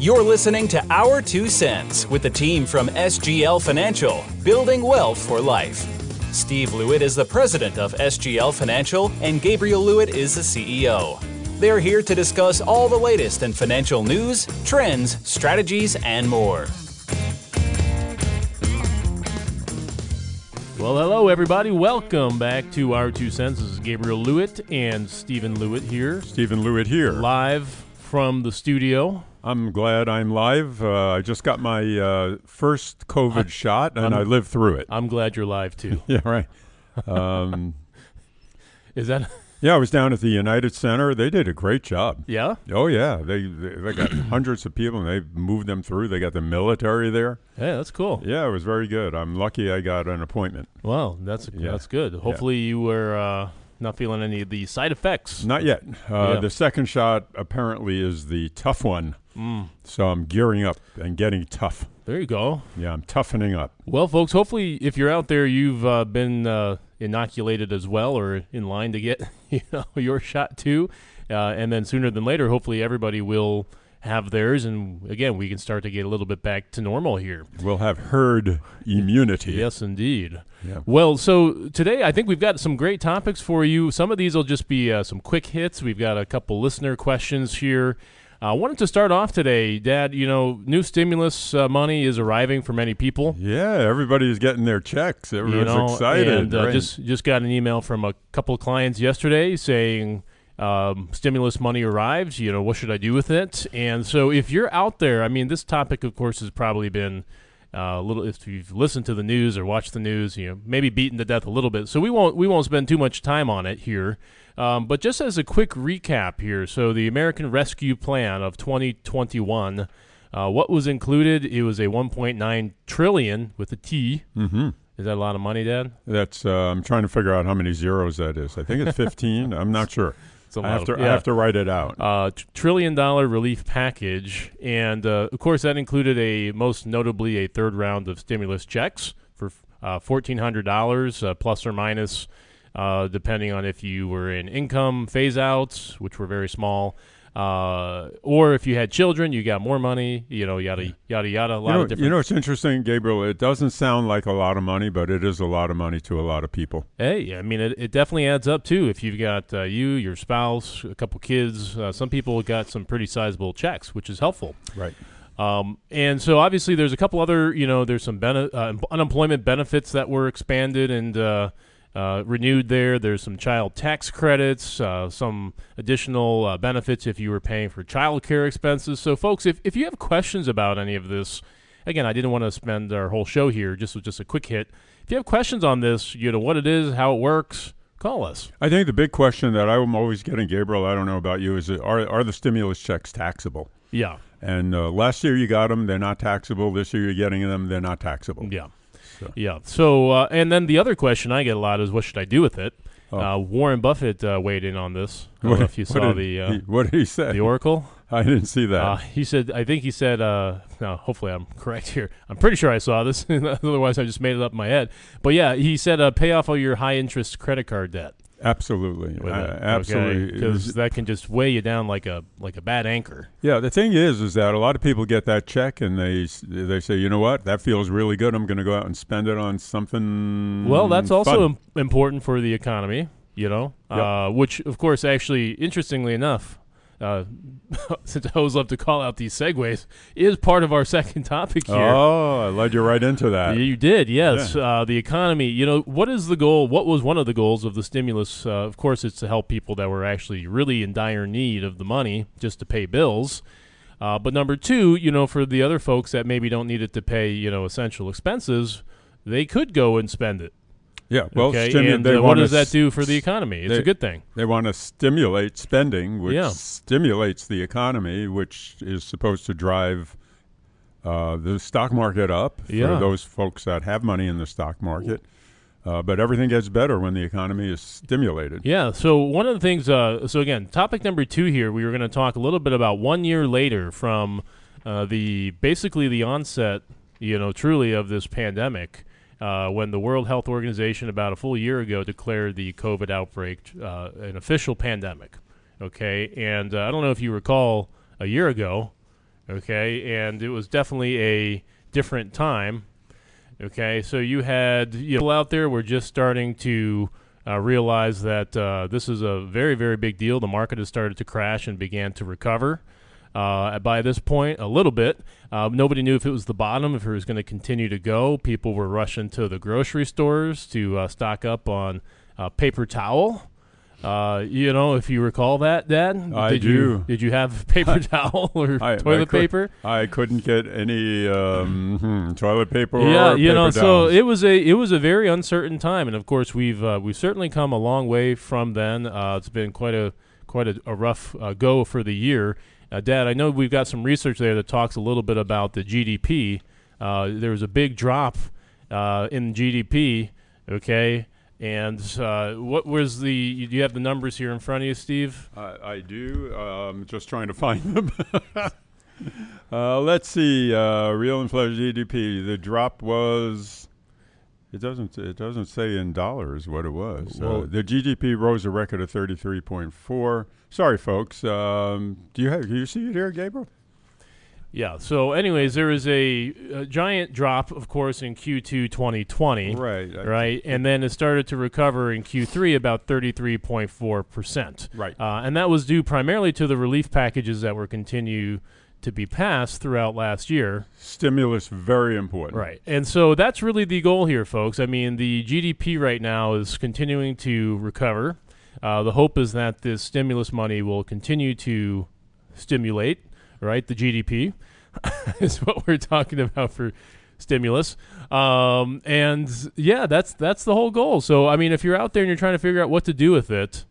You're listening to Our Two Cents with the team from SGL Financial, building wealth for life. Steve Lewitt is the president of SGL Financial, and Gabriel Lewitt is the CEO. They're here to discuss all the latest in financial news, trends, strategies, and more. Well, hello, everybody. Welcome back to Our Two Cents. This is Gabriel Lewitt and Stephen Lewitt here, Stephen Lewitt here. live from the studio. I'm glad I'm live. Uh, I just got my uh, first COVID shot and i lived through it. I'm glad you're live too. yeah, right. Um, Is that? yeah, I was down at the United Center. They did a great job. Yeah. Oh yeah, they they, they got hundreds of people and they moved them through. They got the military there. Yeah, that's cool. Yeah, it was very good. I'm lucky I got an appointment. Well, that's Yeah. that's good. Hopefully, you were uh, not feeling any of the side effects. Not yet. Uh, Yeah. The second shot apparently is the tough one. Mm. So I'm gearing up and getting tough. There you go. Yeah, I'm toughening up. Well, folks, hopefully, if you're out there, you've uh, been uh, inoculated as well, or in line to get you know your shot too, uh, and then sooner than later, hopefully, everybody will have theirs, and again, we can start to get a little bit back to normal here. We'll have herd immunity. Yes, indeed. Yeah. Well, so today I think we've got some great topics for you. Some of these will just be uh, some quick hits. We've got a couple listener questions here. I uh, wanted to start off today, Dad. You know, new stimulus uh, money is arriving for many people. Yeah, everybody's getting their checks. Everyone's you know, excited. And uh, right? just just got an email from a couple of clients yesterday saying um, stimulus money arrives, You know, what should I do with it? And so, if you're out there, I mean, this topic, of course, has probably been uh, a little. If you've listened to the news or watched the news, you know, maybe beaten to death a little bit. So we won't we won't spend too much time on it here. Um, but just as a quick recap here, so the American Rescue Plan of 2021. Uh, what was included? It was a 1.9 trillion with a T. mm-hmm. Is that a lot of money, Dad? That's. Uh, I'm trying to figure out how many zeros that is. I think it's 15. I'm not sure. I have to. of, I have to write it out. uh, trillion dollar relief package, and uh, of course that included a most notably a third round of stimulus checks for uh, fourteen hundred dollars uh, plus or minus, uh, depending on if you were in income phase outs, which were very small. Uh, or if you had children, you got more money. You know, yada yada yada. A lot you know, of different. you know, it's interesting, Gabriel. It doesn't sound like a lot of money, but it is a lot of money to a lot of people. Hey, I mean, it, it definitely adds up too. If you've got uh, you, your spouse, a couple kids, uh, some people got some pretty sizable checks, which is helpful. Right. Um, and so obviously there's a couple other, you know, there's some bene- uh, unemployment benefits that were expanded and uh, renewed there. There's some child tax credits, uh, some additional uh, benefits if you were paying for child care expenses. So folks, if, if you have questions about any of this, again, I didn't want to spend our whole show here. Just was just a quick hit. If you have questions on this, you know, what it is, how it works, call us. I think the big question that I'm always getting, Gabriel. I don't know about you. Is are are the stimulus checks taxable? Yeah. And uh, last year you got them; they're not taxable. This year you're getting them; they're not taxable. Yeah. So- Yeah. So, uh, and then the other question I get a lot is, what should I do with it? Oh. Uh, Warren Buffett uh, weighed in on this. I don't know if you what saw did the uh, he, what did he say? the Oracle. I didn't see that. Uh, he said, I think he said, uh, no, hopefully I'm correct here. I'm pretty sure I saw this. Otherwise, I just made it up in my head. But yeah, he said, uh, pay off all your high interest credit card debt. Absolutely, Uh, absolutely. Because was- that can just weigh you down like a like a bad anchor. Yeah, the thing is, is that a lot of people get that check and they they say, you know what, that feels really good. I'm going to go out and spend it on something. Well, that's also im- important for the economy, you know, Yep. uh, which, of course, actually, interestingly enough, uh, since I always love to call out these segues, is part of our second topic here. Oh, I led you right into that. You did, yes. Uh, the economy. You know, what is the goal? What was one of the goals of the stimulus? Uh, of course, it's to help people that were actually really in dire need of the money just to pay bills. Uh, but number two, you know, for the other folks that maybe don't need it to pay, you know, essential expenses, they could go and spend it. Yeah. Well, okay, stimu- and uh, what does that do for the economy? It's they- a good thing. They want to stimulate spending, which Yeah. stimulates the economy, which is supposed to drive uh, the stock market up for Yeah. those folks that have money in the stock market. Uh, but everything gets better when the economy is stimulated. Yeah. So one of the things. Uh, so again, topic number two here. We were going to talk a little bit about one year later from uh, the basically the onset, you know, truly of this pandemic. Uh, when the World Health Organization about a full year ago declared the COVID outbreak uh, an official pandemic. Okay, and uh, I don't know if you recall a year ago, Okay, and it was definitely a different time. Okay, so you had you know, people out there were just starting to uh, realize that uh, this is a very very big deal. The market has started to crash and began to recover. Uh, by this point, a little bit. Uh, nobody knew if it was the bottom, if it was going to continue to go. People were rushing to the grocery stores to uh, stock up on uh, paper towel. Uh, you know, if you recall that, Dad, I did do. You, did you have paper towel or I- I toilet could- paper? I couldn't get any um, hmm, toilet paper. yeah, or you know, paper so it was a it was a very uncertain time, and of course we've uh, we've certainly come a long way from then. Uh, it's been quite a quite a, a rough uh, go for the year. Uh, Dad, I know we've got some research there that talks a little bit about the GDP. Uh, there was a big drop uh, in GDP. Okay. And uh, what was the? Do you have the numbers here in front of you, Steve? I, do. I do. Um, just trying to find them. uh, let's see. Uh, real inflation GDP. The drop was. It doesn't. It doesn't say in dollars what it was. Well- uh, the GDP rose a record of thirty three point four. Sorry, folks. Um, do you have? Do you see it here, Gabriel? Yeah. So, anyways, there is a, a giant drop, of course, in Q2 2020. Right. I- right? And then it started to recover in Q3 about 33.4%. Right. Uh, and that was due primarily to the relief packages that were continue to be passed throughout last year. Stimulus very important. Right. And so that's really the goal here, folks. I mean, the GDP right now is continuing to recover. Uh, the hope is that this stimulus money will continue to stimulate, right, the GDP is what we're talking about for stimulus. Um, and yeah, that's that's the whole goal. So I mean, if you're out there and you're trying to figure out what to do with it,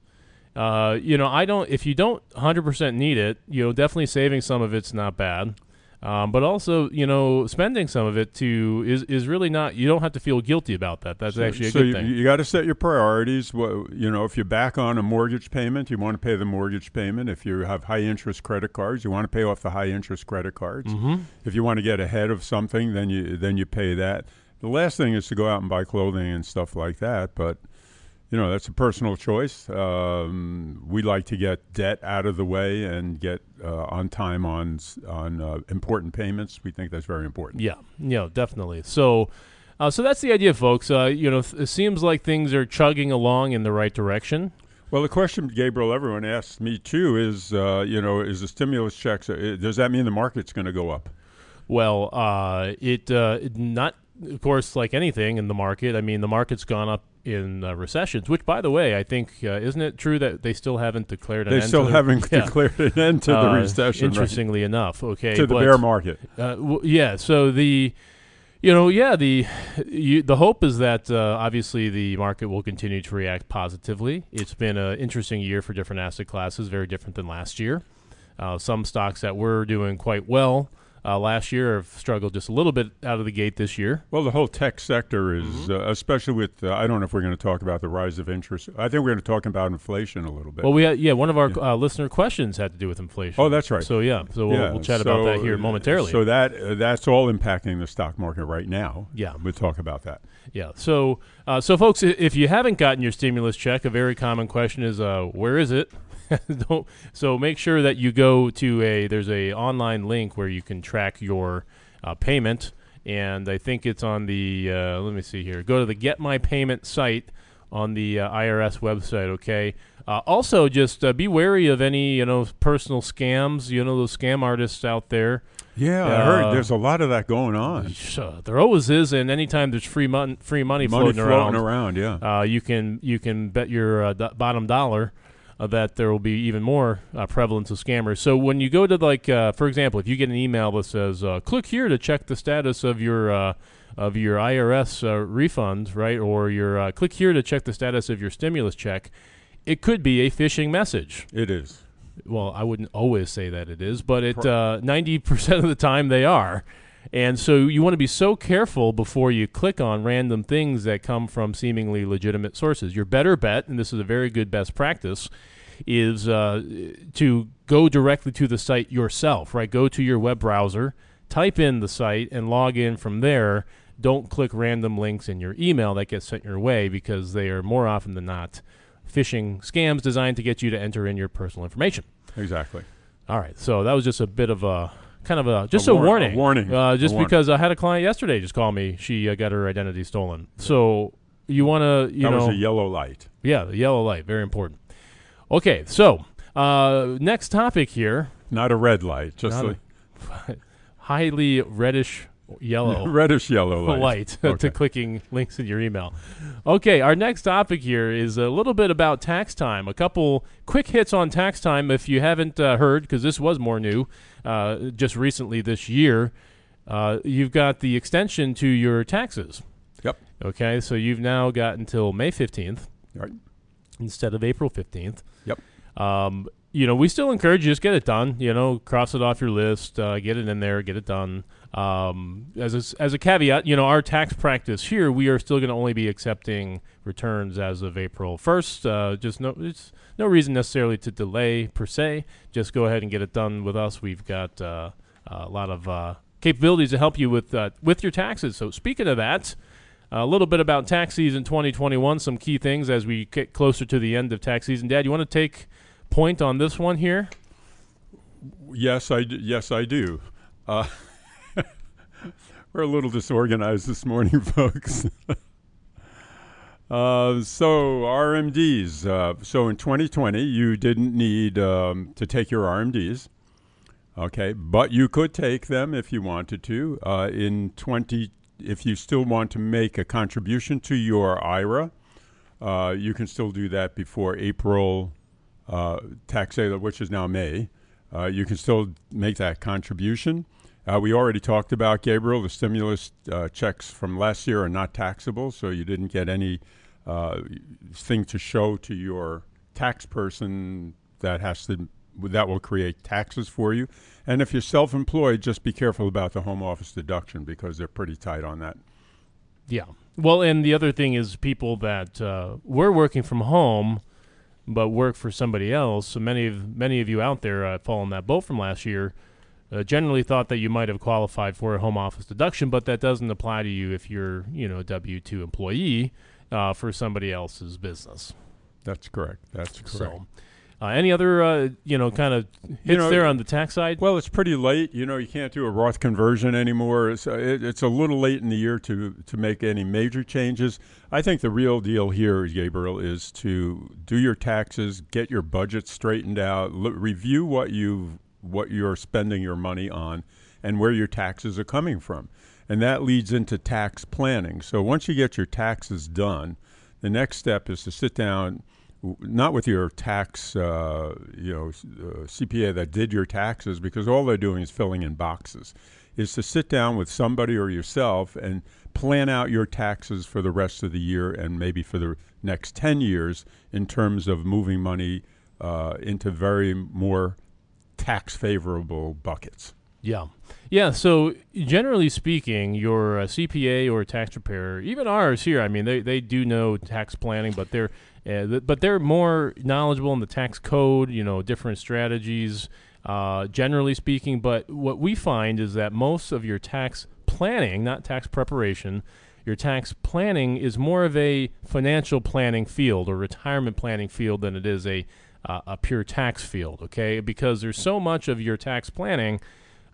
uh, you know, I don't. If you don't 100% need it, you know, definitely saving some of it's not bad. Um, but also, you know, spending some of it to is is really not. You don't have to feel guilty about that. That's So- actually a so good you, thing. you got to set your priorities. Well, you know, if you're back on a mortgage payment, you want to pay the mortgage payment. If you have high interest credit cards, you want to pay off the high interest credit cards. mm-hmm. If you want to get ahead of something, then you then you pay that. The last thing is to go out and buy clothing and stuff like that, but you know that's a personal choice. Um, we like to get debt out of the way and get uh, on time on on uh, important payments. We think that's very important. Yeah, yeah, definitely. So, uh, so that's the idea, folks. Uh, you know, it seems like things are chugging along in the right direction. Well, the question, Gabriel, everyone asks me too is, uh, you know, is the stimulus checks? Uh, does that mean the market's going to go up? Well, uh, it uh, it not, of course, like anything in the market. I mean, the market's gone up in uh, recessions. Which, by the way, I think uh, isn't it true that they still haven't declared an They end still to the, haven't yeah. declared an end to the Uh, recession, right? Interestingly enough, okay, to the but, bear market. Uh, w- yeah. So the, you know, yeah, the you, the hope is that uh, obviously the market will continue to react positively. It's been an interesting year for different asset classes, very different than last year. Uh, some stocks that were doing quite well uh, last year have struggled just a little bit out of the gate this year. Well, the whole tech sector is, Mm-hmm. uh, especially with, uh, I don't know if we're going to talk about the rise of interest. I think we're going to talk about inflation a little bit. Well, we had, yeah, one of our uh, listener questions had to do with inflation. Oh, that's right. So yeah, so we'll, Yeah, we'll chat about that here momentarily. So that uh, that's all impacting the stock market right now. Yeah. we'll talk about that. Yeah. So, uh, so folks, if you haven't gotten your stimulus check, a very common question is, uh, where is it? Don't, so make sure that you go to a there's a online link where you can track your uh, payment, and I think it's on the uh, let me see here. Go to the Get My Payment site on the uh, IRS website. Okay. Uh, also, just uh, be wary of any you know personal scams. You know those scam artists out there. Yeah, I Uh, heard there's a lot of that going on. Uh, there always is, and anytime there's free mon- free money, Money floating, floating around, around, yeah. uh, you can you can bet your uh, do- bottom dollar uh, that there will be even more uh, prevalence of scammers. So when you go to like, uh, for example, if you get an email that says uh, "click here to check the status of your uh, of your IRS uh, refund," right, or your uh, "click here to check the status of your stimulus check," it could be a phishing message. It is. Well, I wouldn't always say that it is, but it uh, ninety percent of the time they are. And so you want to be so careful before you click on random things that come from seemingly legitimate sources. Your better bet, and this is a very good best practice, is uh, to go directly to the site yourself. Right, go to your web browser, type in the site, and log in from there. Don't click random links in your email that get sent your way because they are more often than not phishing scams designed to get you to enter in your personal information. Exactly. All right, so that was just a bit of a kind of a just A a, war- a warning. warning. Uh, just warning. because I had a client yesterday just call me. She uh, got her identity stolen. So you want to, you that know, was a yellow light. yeah, the yellow light, very important. Okay, so uh, next topic here, Not a red light, just a highly reddish yellow. reddish yellow light. light Okay. to clicking links in your email. Okay, our next topic here is a little bit about tax time. A couple quick hits on tax time if you haven't uh, heard, because this was more new uh, just recently this year. Uh, you've got the extension to your taxes. Yep. Okay, so you've now got until May 15th Right. instead of April 15th. Yep. Um, you know, we still encourage you just get it done. You know, cross it off your list, uh, get it in there, get it done. Um, as a, as a caveat, you know, our tax practice here, we are still going to only be accepting returns as of April first. Uh, just no, it's no reason necessarily to delay per se. Just go ahead and get it done with us. We've got uh, a lot of uh, capabilities to help you with uh, with your taxes. So speaking of that. A little bit about tax season 2021, some key things as we get closer to the end of tax season. Dad, you want to take point on this one here? Yes, I do. Yes, I do. We're a little disorganized this morning, folks. uh, so RMDs. Uh, so in 2020, you didn't need um, to take your RMDs. Okay, but you could take them if you wanted to. Uh, in 20, if you still want to make a contribution to your IRA, uh, you can still do that before April uh, tax sale, which is now May. Uh, you can still make that contribution. Uh, we already talked about Gabriel. The stimulus uh, checks from last year are not taxable, so you didn't get any uh, thing to show to your tax person that has to that will create taxes for you. And if you're self-employed, just be careful about the home office deduction because they're pretty tight on that. Yeah. Well, and the other thing is people that uh, were working from home but work for somebody else. So many of many of you out there uh, fall in that boat from last year. Uh, generally thought that you might have qualified for a home office deduction, but that doesn't apply to you if you're, you know, a W two employee uh, for somebody else's business. That's correct. That's correct. So, uh, any other, uh, you know, kind of hits know, there on the tax side? Well, it's pretty late. You know, you can't do a Roth conversion anymore. It's, uh, it, it's a little late in the year to to make any major changes. I think the real deal here, Gabriel, is to do your taxes, get your budget straightened out, l- review what you what you're spending your money on, and where your taxes are coming from, and that leads into tax planning. So once you get your taxes done, the next step is to sit down not with your tax, uh, you know, uh, CPA that did your taxes, because all they're doing is filling in boxes. Is to sit down with somebody or yourself and plan out your taxes for the rest of the year and maybe for the next ten years in terms of moving money uh, into very more tax favorable buckets. Yeah. Yeah. So, generally speaking, your uh, CPA or tax preparer, even ours here, I mean, they, they do know tax planning, but they're uh, th- but they're more knowledgeable in the tax code, you know, different strategies, uh, generally speaking. But what we find is that most of your tax planning, not tax preparation, your tax planning is more of a financial planning field or retirement planning field than it is a uh, a pure tax field. Okay, because there's so much of your tax planning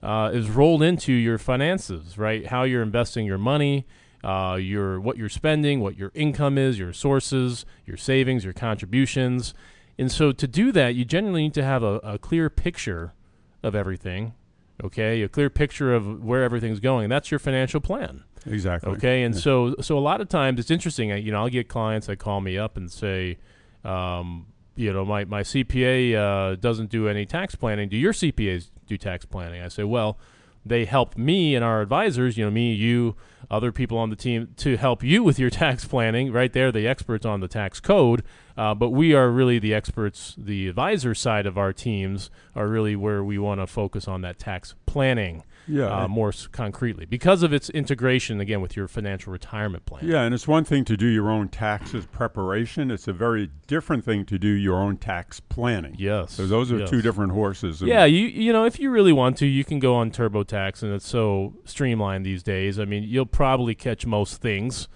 uh, is rolled into your finances, right? How you're investing your money, uh, your what you're spending, what your income is, your sources, your savings, your contributions, and so to do that, you generally need to have a, a clear picture of everything. Okay, a clear picture of where everything's going. That's your financial plan. Exactly. Okay, and Yeah. so so a lot of times it's interesting. I, you know, I'll get clients that call me up and say, um, you know, my my CPA uh, doesn't do any tax planning. Do your CPAs do tax planning? I say, well, they help me and our advisors. You know, me, you, other people on the team to help you with your tax planning. Right there, the experts on the tax code. Uh, but we are really the experts. The advisor side of our teams are really where we want to focus on that tax planning Yeah. uh, more concretely because of its integration again with your financial retirement plan. Yeah, and it's one thing to do your own taxes preparation. It's a very different thing to do your own tax planning. Yes. So those are yes. two different horses. Yeah, you you know if you really want to, you can go on TurboTax, and it's so streamlined these days. I mean, you'll probably catch most things.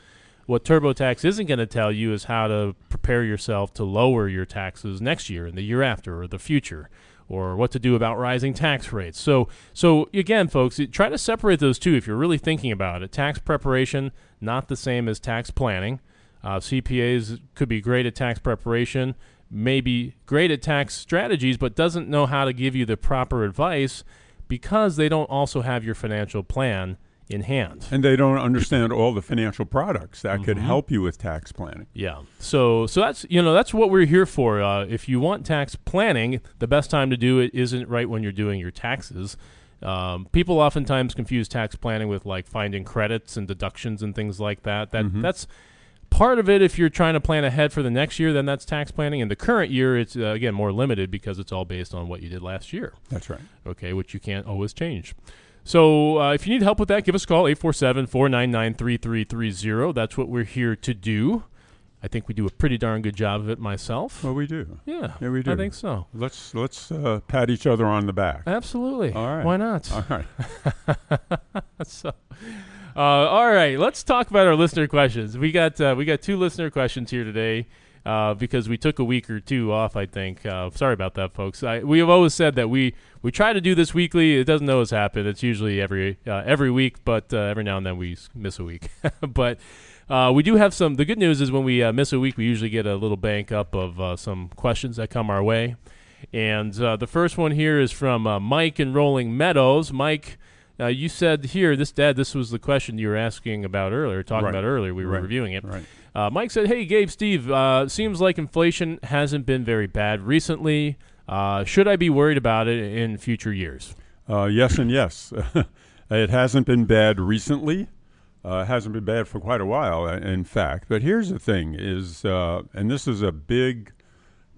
What TurboTax isn't going to tell you is how to prepare yourself to lower your taxes next year and the year after or the future. Or what to do about rising tax rates. So, so again, folks, try to separate those two if you're really thinking about it. Tax preparation not the same as tax planning. Uh, CPAs could be great at tax preparation, maybe great at tax strategies, but doesn't know how to give you the proper advice because they don't also have your financial plan in hand. And they don't understand all the financial products that Mm-hmm. could help you with tax planning. Yeah. So so that's you know that's what we're here for. Uh, if you want tax planning, the best time to do it isn't right when you're doing your taxes. Um, people oftentimes confuse tax planning with like finding credits and deductions and things like that. That that's part of it. If you're trying to plan ahead for the next year, then that's tax planning. In the current year, it's uh, again more limited because it's all based on what you did last year That's right. okay, which you can't always change. So uh, if you need help with that, give us a call, 847-499-3330. That's what we're here to do. I think we do a pretty darn good job of it myself. Well, we do. yeah, yeah, we do. I think so. Let's let's uh, pat each other on the back. Absolutely. All right. Why not? All right. so, uh, all right, let's talk about our listener questions. We got uh, we got two listener questions here today uh, because we took a week or two off. I think. Uh, sorry about that, folks. I, we have always said that we we try to do this weekly. It doesn't always happen. It's usually every uh, every week, but uh, every now and then we miss a week. but. Uh, we do have some. The good news is when we uh, miss a week, we usually get a little bank up of uh, some questions that come our way. And uh, the first one here is from uh, Mike in Rolling Meadows. Mike, uh, you said here, this dad, this was the question you were asking about earlier, talking Right. about earlier. We were Right. reviewing it. Right. Uh, Mike said, "Hey, Gabe, Steve, uh, seems like inflation hasn't been very bad recently. Uh, should I be worried about it in future years?" Uh, yes and yes. it hasn't been bad recently. Uh, hasn't been bad for quite a while, uh, in fact. But here's the thing: is and this is a big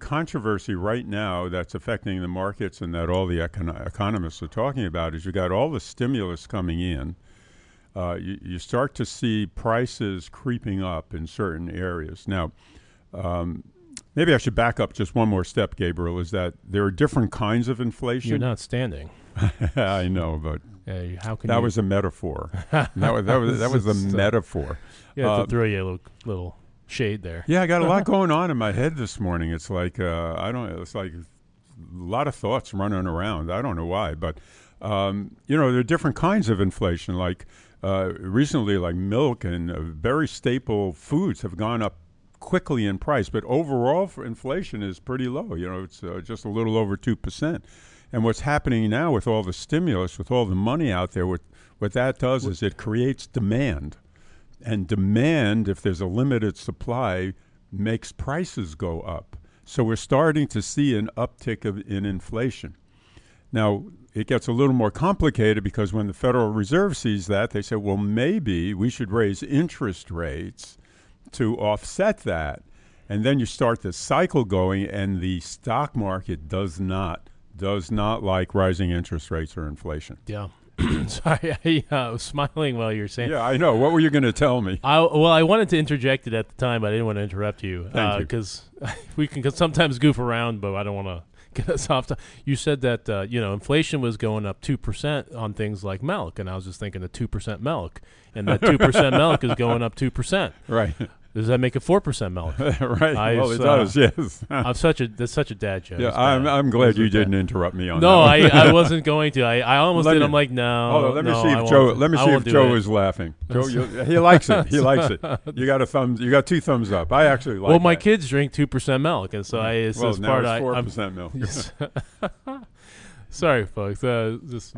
controversy right now that's affecting the markets and that all the econ- economists are talking about is you got all the stimulus coming in. Uh, you, you start to see prices creeping up in certain areas. Now, um, maybe I should back up just one more step, Gabriel. Is that there are different kinds of inflation. You're not standing. I know, but Uh, how can that you? was a metaphor. that was that was that was a uh, metaphor. have uh, to throw you a little, little shade there. Yeah, I got a lot going on in my head this morning. It's like uh, I don't. It's like a lot of thoughts running around. I don't know why, but um, you know, there are different kinds of inflation. Like uh, recently, like milk and uh, very staple foods have gone up quickly in price, but overall, for inflation is pretty low. You know, it's uh, just a little over two percent. And what's happening now with all the stimulus, with all the money out there, what what that does is it creates demand and demand, if there's a limited supply, makes prices go up. So we're starting to see an uptick of, in inflation. Now, it gets a little more complicated because when the Federal Reserve sees that, they say, well, maybe we should raise interest rates to offset that. And then you start the cycle going, and the stock market does not does not like rising interest rates or inflation. Yeah. Sorry, I uh, was smiling while you were saying. Yeah, I know. What were you going to tell me? I, well, I wanted to interject it at the time, but I didn't want to interrupt you because we can sometimes goof around, but I don't want to get us off. To, you said that uh, you know inflation was going up two percent on things like milk, and I was just thinking the two percent milk, and that two percent milk is going up two percent. Right, Does that make it four percent milk? right. I well, it does. Yes. I'm such a that's such a dad joke. Yeah, I'm. I'm glad you didn't interrupt me on No, that. I, I wasn't going to. I, I almost Let did. me- I'm like, no. On, let me no, see if Joe. Let me see if Joe it. is laughing. Joe, you, he likes it. He likes it. You got a thumbs. You got two thumbs up. I actually like. well, my that. kids drink two percent milk, and so I it's Well, now part it's four percent milk. Sorry, folks. Uh, just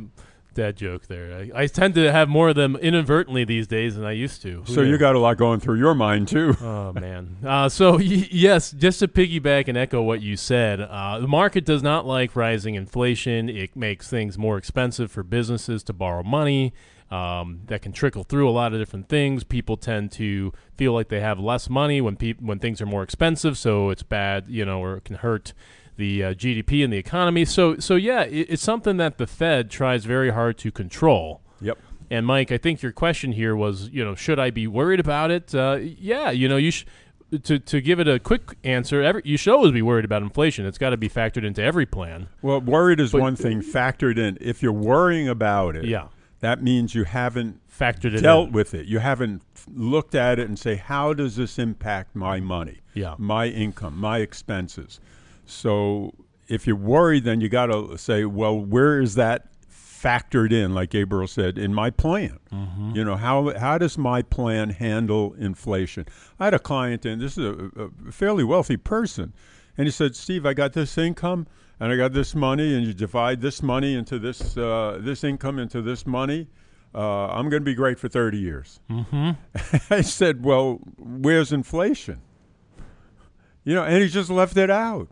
dad joke there. I, I tend to have more of them inadvertently these days than I used to. Who So you got a lot going through your mind too. Oh man. Uh, so y- yes, just to piggyback and echo what you said, uh, the market does not like rising inflation. It makes things more expensive for businesses to borrow money. Um, that can trickle through a lot of different things. People tend to feel like they have less money when peop- when things are more expensive, so it's bad, you know, or it can hurt the uh, GDP and the economy. So so yeah, it, it's something that the Fed tries very hard to control. Yep. And Mike, I think your question here was, you know, should I be worried about it? Uh, yeah, you know, you sh- to to give it a quick answer. Every, you should always be worried about inflation. It's got to be factored into every plan. Well, worried is But- one thing. Factored in. If you're worrying about it, Yeah, that means you haven't factored it dealt in. with it. You haven't looked at it and say, how does this impact my money, Yeah, my income, my expenses? So if you're worried, then you got to say, well, where is that factored in? Like Gabriel said, in my plan. You know, how how does my plan handle inflation? I had a client, and this is a, a fairly wealthy person, and he said, Steve, I got this income. And I got this money, and you divide this money into this uh, this income into this money. Uh, I'm going to be great for 30 years. Mm-hmm. I said, well, where's inflation? You know, and he just left it out.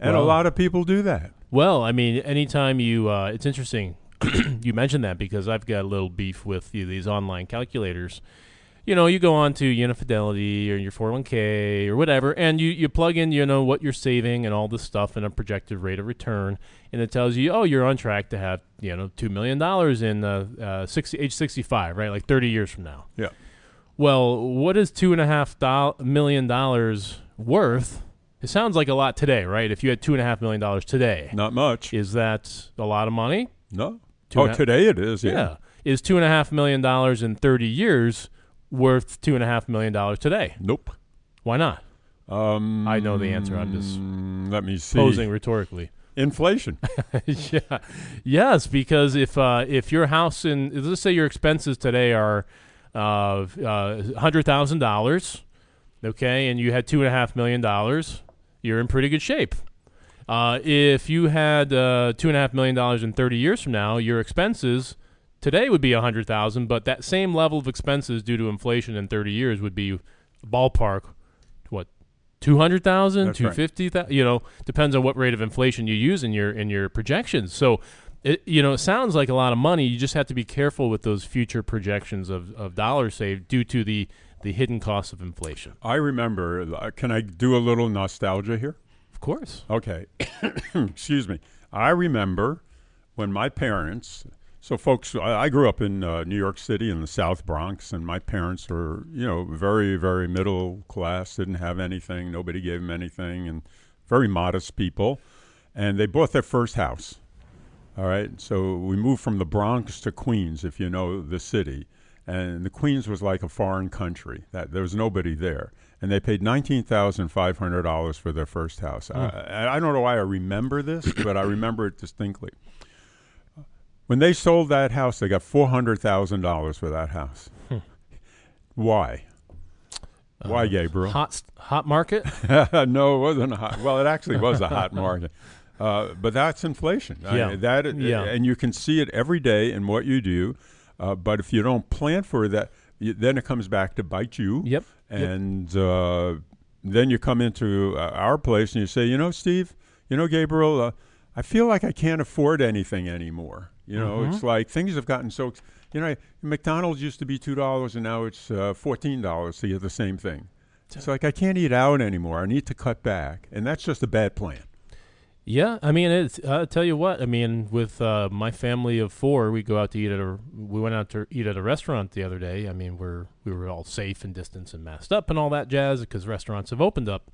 And a lot of people do that. Well, I mean, anytime you, uh, it's interesting you mentioned that because I've got a little beef with you, these online calculators. You know, you go on to Unifidelity or your 401k or whatever, and you, you plug in, you know, what you're saving and all this stuff and a projected rate of return, and it tells you, oh, you're on track to have, you know, $2 million in uh, uh, 60, age 65, right? Like 30 years from now. Yeah. Well, what is two and a half do- million dollars worth? It sounds like a lot today, right? If you had two and a half million dollars today, Not much. is that a lot of money? No. Two oh, today it is. Yeah. Yeah. Is two and a half million dollars in thirty years worth two and a half million dollars today? Nope. Why not? Um, I know the answer. I'm just Let me see. Posing rhetorically. Inflation. yeah. Yes, because if uh, if your house in let's say your expenses today are uh, uh, hundred thousand dollars, okay, and you had two and a half million dollars, you're in pretty good shape. Uh, if you had uh, two and a half million dollars in thirty years from now, your expenses today would be a hundred thousand, but that same level of expenses due to inflation in thirty years would be ballpark what 200,000 That's right. 250,000 you know depends on what rate of inflation you use in your in your projections so it you know it sounds like a lot of money you just have to be careful with those future projections of, of dollars saved due to the the hidden costs of inflation I remember. uh, Can I do a little nostalgia here? of course Okay. Excuse me. I remember when my parents. So, folks, I, I grew up in uh, New York City in the South Bronx, and my parents were, you know, very, very middle class. Didn't have anything. Nobody gave them anything, and very modest people. And they bought their first house. All right. So we moved from the Bronx to Queens, if you know the city. And the Queens was like a foreign country. That there was nobody there, and they paid nineteen thousand five hundred dollars for their first house. Hmm. I, I don't know why I remember this, but I remember it distinctly. When they sold that house, they got four hundred thousand dollars for that house. Hmm. Why? Uh, why, Gabriel? hot hot market no, it wasn't a hot. Well, it actually was a hot market, uh, but that's inflation. I- Yeah. that Yeah. and you can see it every day in what you do. Uh, but if you don't plan for that, you, then it comes back to bite you. Yep. Yep. And uh, then you come into uh, our place and you say, you know, Steve, you know, Gabriel, uh, I feel like I can't afford anything anymore. You know, Mm-hmm. it's like things have gotten so. You know, McDonald's used to be two dollars and now it's uh, fourteen dollars to get the same thing. It's like I can't eat out anymore. I need to cut back, and that's just a bad plan. Yeah, I mean, it's, I'll tell you what. I mean, with uh, my family of four, we go out to eat at a. We went out to eat at a restaurant the other day. I mean, we're we were all safe and distance and masked up and all that jazz because restaurants have opened up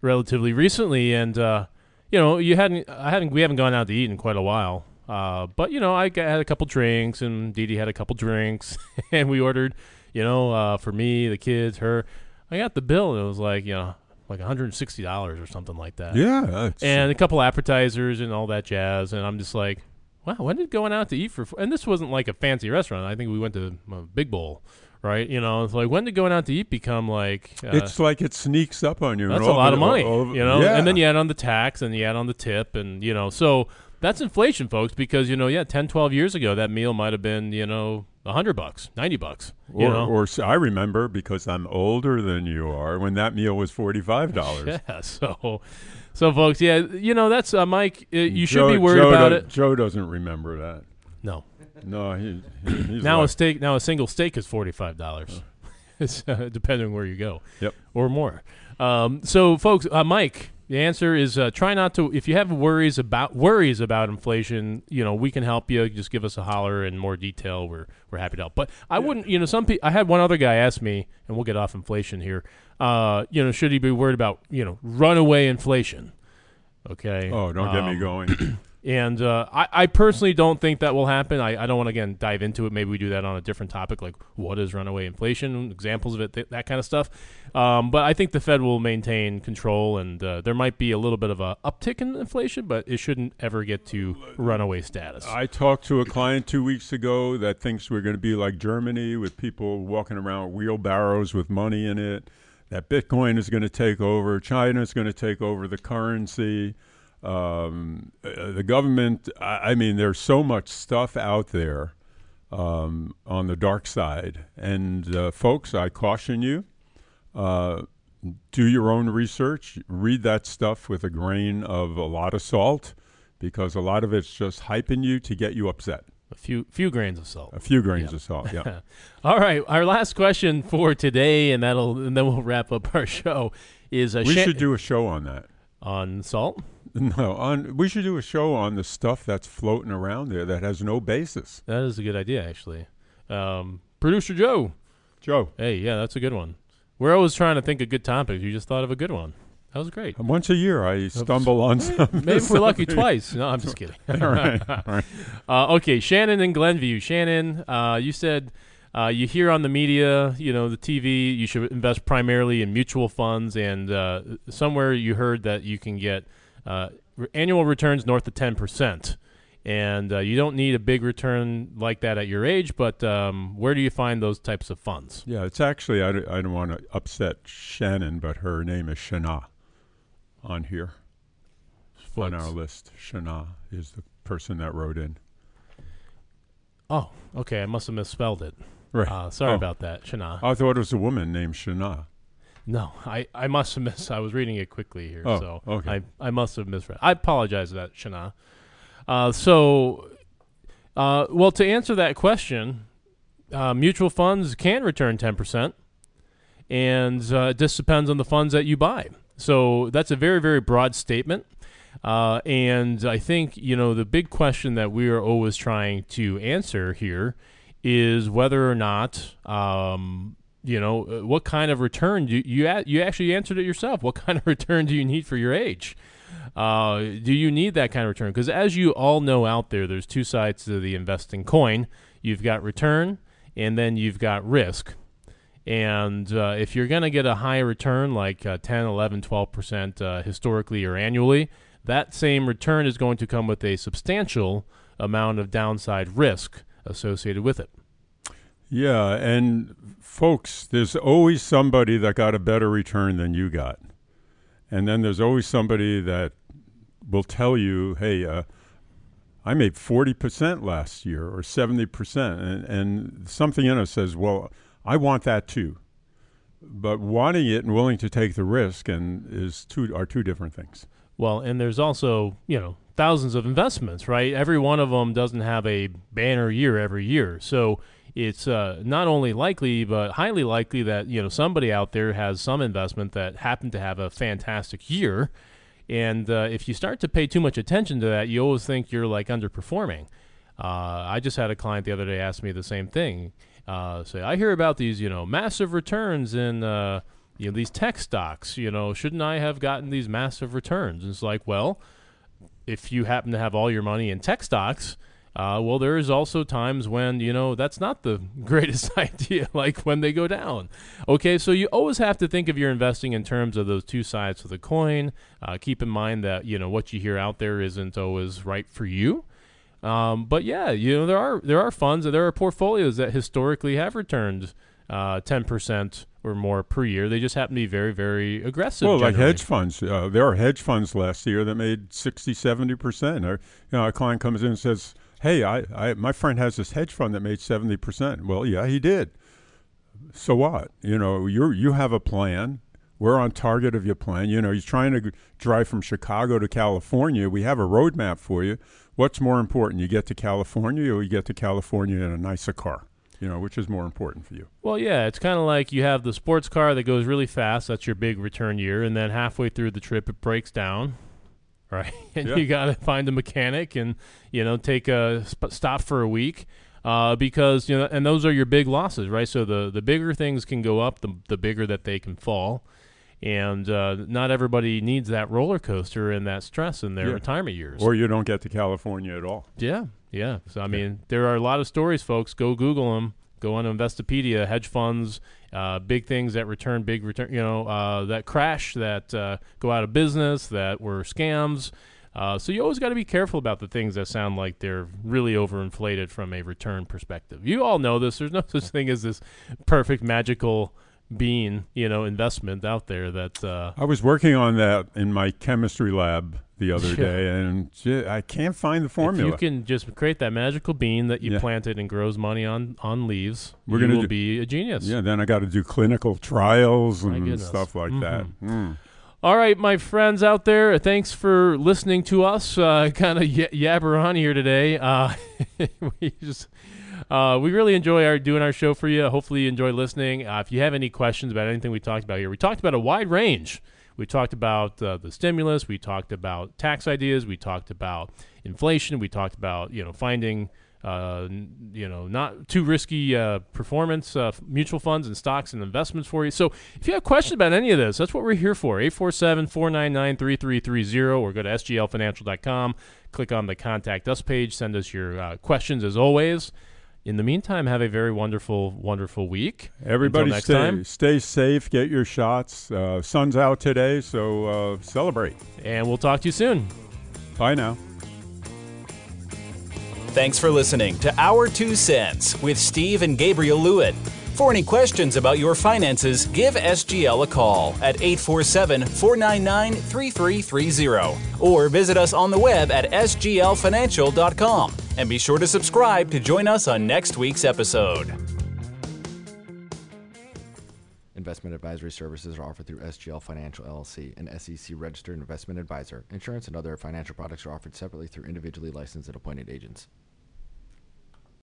relatively recently, and uh, you know, you hadn't, I hadn't, we haven't gone out to eat in quite a while. Uh, but you know, I had a couple drinks, and Dee had a couple drinks, and we ordered, you know, uh, for me, the kids, her. I got the bill, and it was like, you know, like $160 or something like that Yeah, and a couple appetizers and all that jazz. And I'm just like, wow, when did going out to eat for? And this wasn't like a fancy restaurant. I think we went to a Big Bowl, right? You know, it's like when did going out to eat become like? Uh, it's like it sneaks up on you. that's a lot of money, all- you know. yeah. And then you add on the tax and you add on the tip, and you know, so that's inflation, folks. Because you know, yeah, 10, 12 years ago, that meal might have been you know a hundred bucks, ninety bucks. You or, know, or I remember because I'm older than you are when that meal was forty five dollars. yeah. So, so folks, yeah, you know, that's uh, Mike. Uh, you should be worried Joe about it. Joe doesn't remember that. No. No, he, now a steak now a single steak is forty five dollars. it's uh, depending where you go. Yep. Or more. Um, so, folks, uh, Mike, the answer is uh, try not to. If you have worries about worries about inflation, you know we can help you. Just give us a holler in more detail. We're we're happy to help. But I wouldn't. You know, some people. I had one other guy ask me, and we'll get off inflation here. Uh, you know, should he be worried about you know runaway inflation? Okay. oh, don't get me Um, going. And uh, I, I personally don't think that will happen. I, I don't want to again dive into it. Maybe we do that on a different topic, like what is runaway inflation, examples of it, th- that kind of stuff. Um, but I think the Fed will maintain control, and uh, there might be a little bit of a uptick in inflation, but it shouldn't ever get to runaway status. I talked to a client two weeks ago that thinks we're going to be like Germany with people walking around wheelbarrows with money in it. That Bitcoin is going to take over. China is going to take over the currency. Um, uh, the government, I, I, mean, there's so much stuff out there um, on the dark side. And uh, folks, I caution you uh, do your own research, read that stuff with a grain of a lot of salt because a lot of it's just hyping you to get you upset. A few few grains of salt. A few grains of salt. Yeah. All right. Our last question for today, and that'll and then we'll wrap up our show. Is we should do a show on that on salt. No, on we should do a show on the stuff that's floating around there that has no basis. That is a good idea, actually. Um, Producer Joe. Joe. Hey, yeah, that's a good one. We're always trying to think of good topics. You just thought of a good one. That was great. Once a year, I stumble on some. Maybe we're lucky twice. No, I'm just kidding. all right. All right. Uh, okay, Shannon in Glenview. Shannon, uh, you said uh, you hear on the media, you know, the TV, you should invest primarily in mutual funds, and uh, somewhere you heard that you can get uh, annual returns north of 10%. And uh, you don't need a big return like that at your age, but um, where do you find those types of funds? Yeah, it's actually, I, I don't want to upset Shannon, but her name is Shana on here on our list. Shana is the person that wrote in. Oh, okay. I must have misspelled it. Right. Uh, sorry oh. about that, Shana. I thought it was a woman named Shana. No, I, I must have missed. I was reading it quickly here, oh, so okay. I I must have misread. I apologize for that, Shana. Uh, so, uh, well, to answer that question, uh, mutual funds can return ten percent, and uh, it just depends on the funds that you buy. So that's a very very broad statement. Uh, and I think you know the big question that we are always trying to answer here is whether or not um, you know uh, what kind of return do you you actually answered it yourself. What kind of return do you need for your age? Uh, do you need that kind of return? Because as you all know out there there's two sides to the investing coin. You've got return and then you've got risk. And uh, if you're going to get a high return like uh, 10 11 12% uh, historically or annually that same return is going to come with a substantial amount of downside risk associated with it. Yeah, and folks, there's always somebody that got a better return than you got. And then there's always somebody that will tell you, hey, uh, I made 40% last year or 70%. And, and something in us says, well, I want that too. But wanting it and willing to take the risk and is two are two different things. Well, and there's also, you know, thousands of investments, right? Every one of them doesn't have a banner year every year. So it's uh, not only likely but highly likely that you know somebody out there has some investment that happened to have a fantastic year, and uh, if you start to pay too much attention to that, you always think you're like underperforming. Uh, I just had a client the other day ask me the same thing. Uh, say, I hear about these, you know, massive returns in, uh, you know, these tech stocks. You know, shouldn't I have gotten these massive returns? And it's like, well, if you happen to have all your money in tech stocks, uh, well, there is also times when you know that's not the greatest idea, like when they go down. Okay, so you always have to think of your investing in terms of those two sides of the coin. Uh, keep in mind that you know what you hear out there isn't always right for you. Um, but yeah, you know there are there are funds, and there are portfolios that historically have returned uh, ten percent or more per year. They just happen to be very, very aggressive. Well, generally. like hedge funds. Uh, there are hedge funds last year that made 60, 70%. Or, you know, a client comes in and says, hey, I, I my friend has this hedge fund that made seventy percent. Well, yeah, he did. So what? You know, you you have a plan. We're on target of your plan. You know, he's trying to drive from Chicago to California. We have a roadmap for you. What's more important? You get to California, or you get to California in a nicer car? You know, which is more important for you? Well, yeah, it's kind of like you have the sports car that goes really fast. That's your big return year, and then halfway through the trip, it breaks down right? And yeah. you got to find a mechanic and you know take a sp- stop for a week. Uh, because you know, and those are your big losses, right? So the the bigger things can go up, the the bigger that they can fall, and uh, not everybody needs that roller coaster and that stress in their Yeah. retirement years. Or you don't get to California at all. Yeah, yeah. So I mean, there are a lot of stories, folks. Go Google them. Go on Investopedia, hedge funds, uh, big things that return big return. You know, uh, that crash, that uh, go out of business, that were scams. Uh, so you always got to be careful about the things that sound like they're really overinflated from a return perspective. You all know this. There's no such thing as this perfect magical bean, you know, investment out there that uh, I was working on that in my chemistry lab the other Yeah. day, and j- I can't find the formula. If you can just create that magical bean that you Yeah. planted and grows money on on leaves, We're you gonna will do- be a genius. yeah, then I got to do clinical trials and stuff like that. Mm. All right, my friends out there, thanks for listening to us. Uh, kind of y- yabber on here today. Uh, we just. Uh, we really enjoy our doing our show for you. Hopefully, you enjoy listening. Uh, if you have any questions about anything we talked about here, we talked about a wide range. We talked about uh, the stimulus. We talked about tax ideas. We talked about inflation. We talked about you know finding uh, you know not too risky uh, performance uh, mutual funds and stocks and investments for you. So if you have questions about any of this, that's what we're here for. 847-499-3330 or go to sglfinancial.com. Click on the contact us page. Send us your questions as always. In the meantime, have a very wonderful, wonderful week. Everybody Until next stay, time. stay safe, get your shots. Uh, sun's out today, so uh, celebrate. And we'll talk to you soon. Bye now. Thanks for listening to Our Two Cents with Steve and Gabriel Lewitt. For any questions about your finances, give SGL a call at 847 499 3330 or visit us on the web at sglfinancial.com. And be sure to subscribe to join us on next week's episode. Investment advisory services are offered through SGL Financial LLC, an SEC registered investment advisor. Insurance and other financial products are offered separately through individually licensed and appointed agents.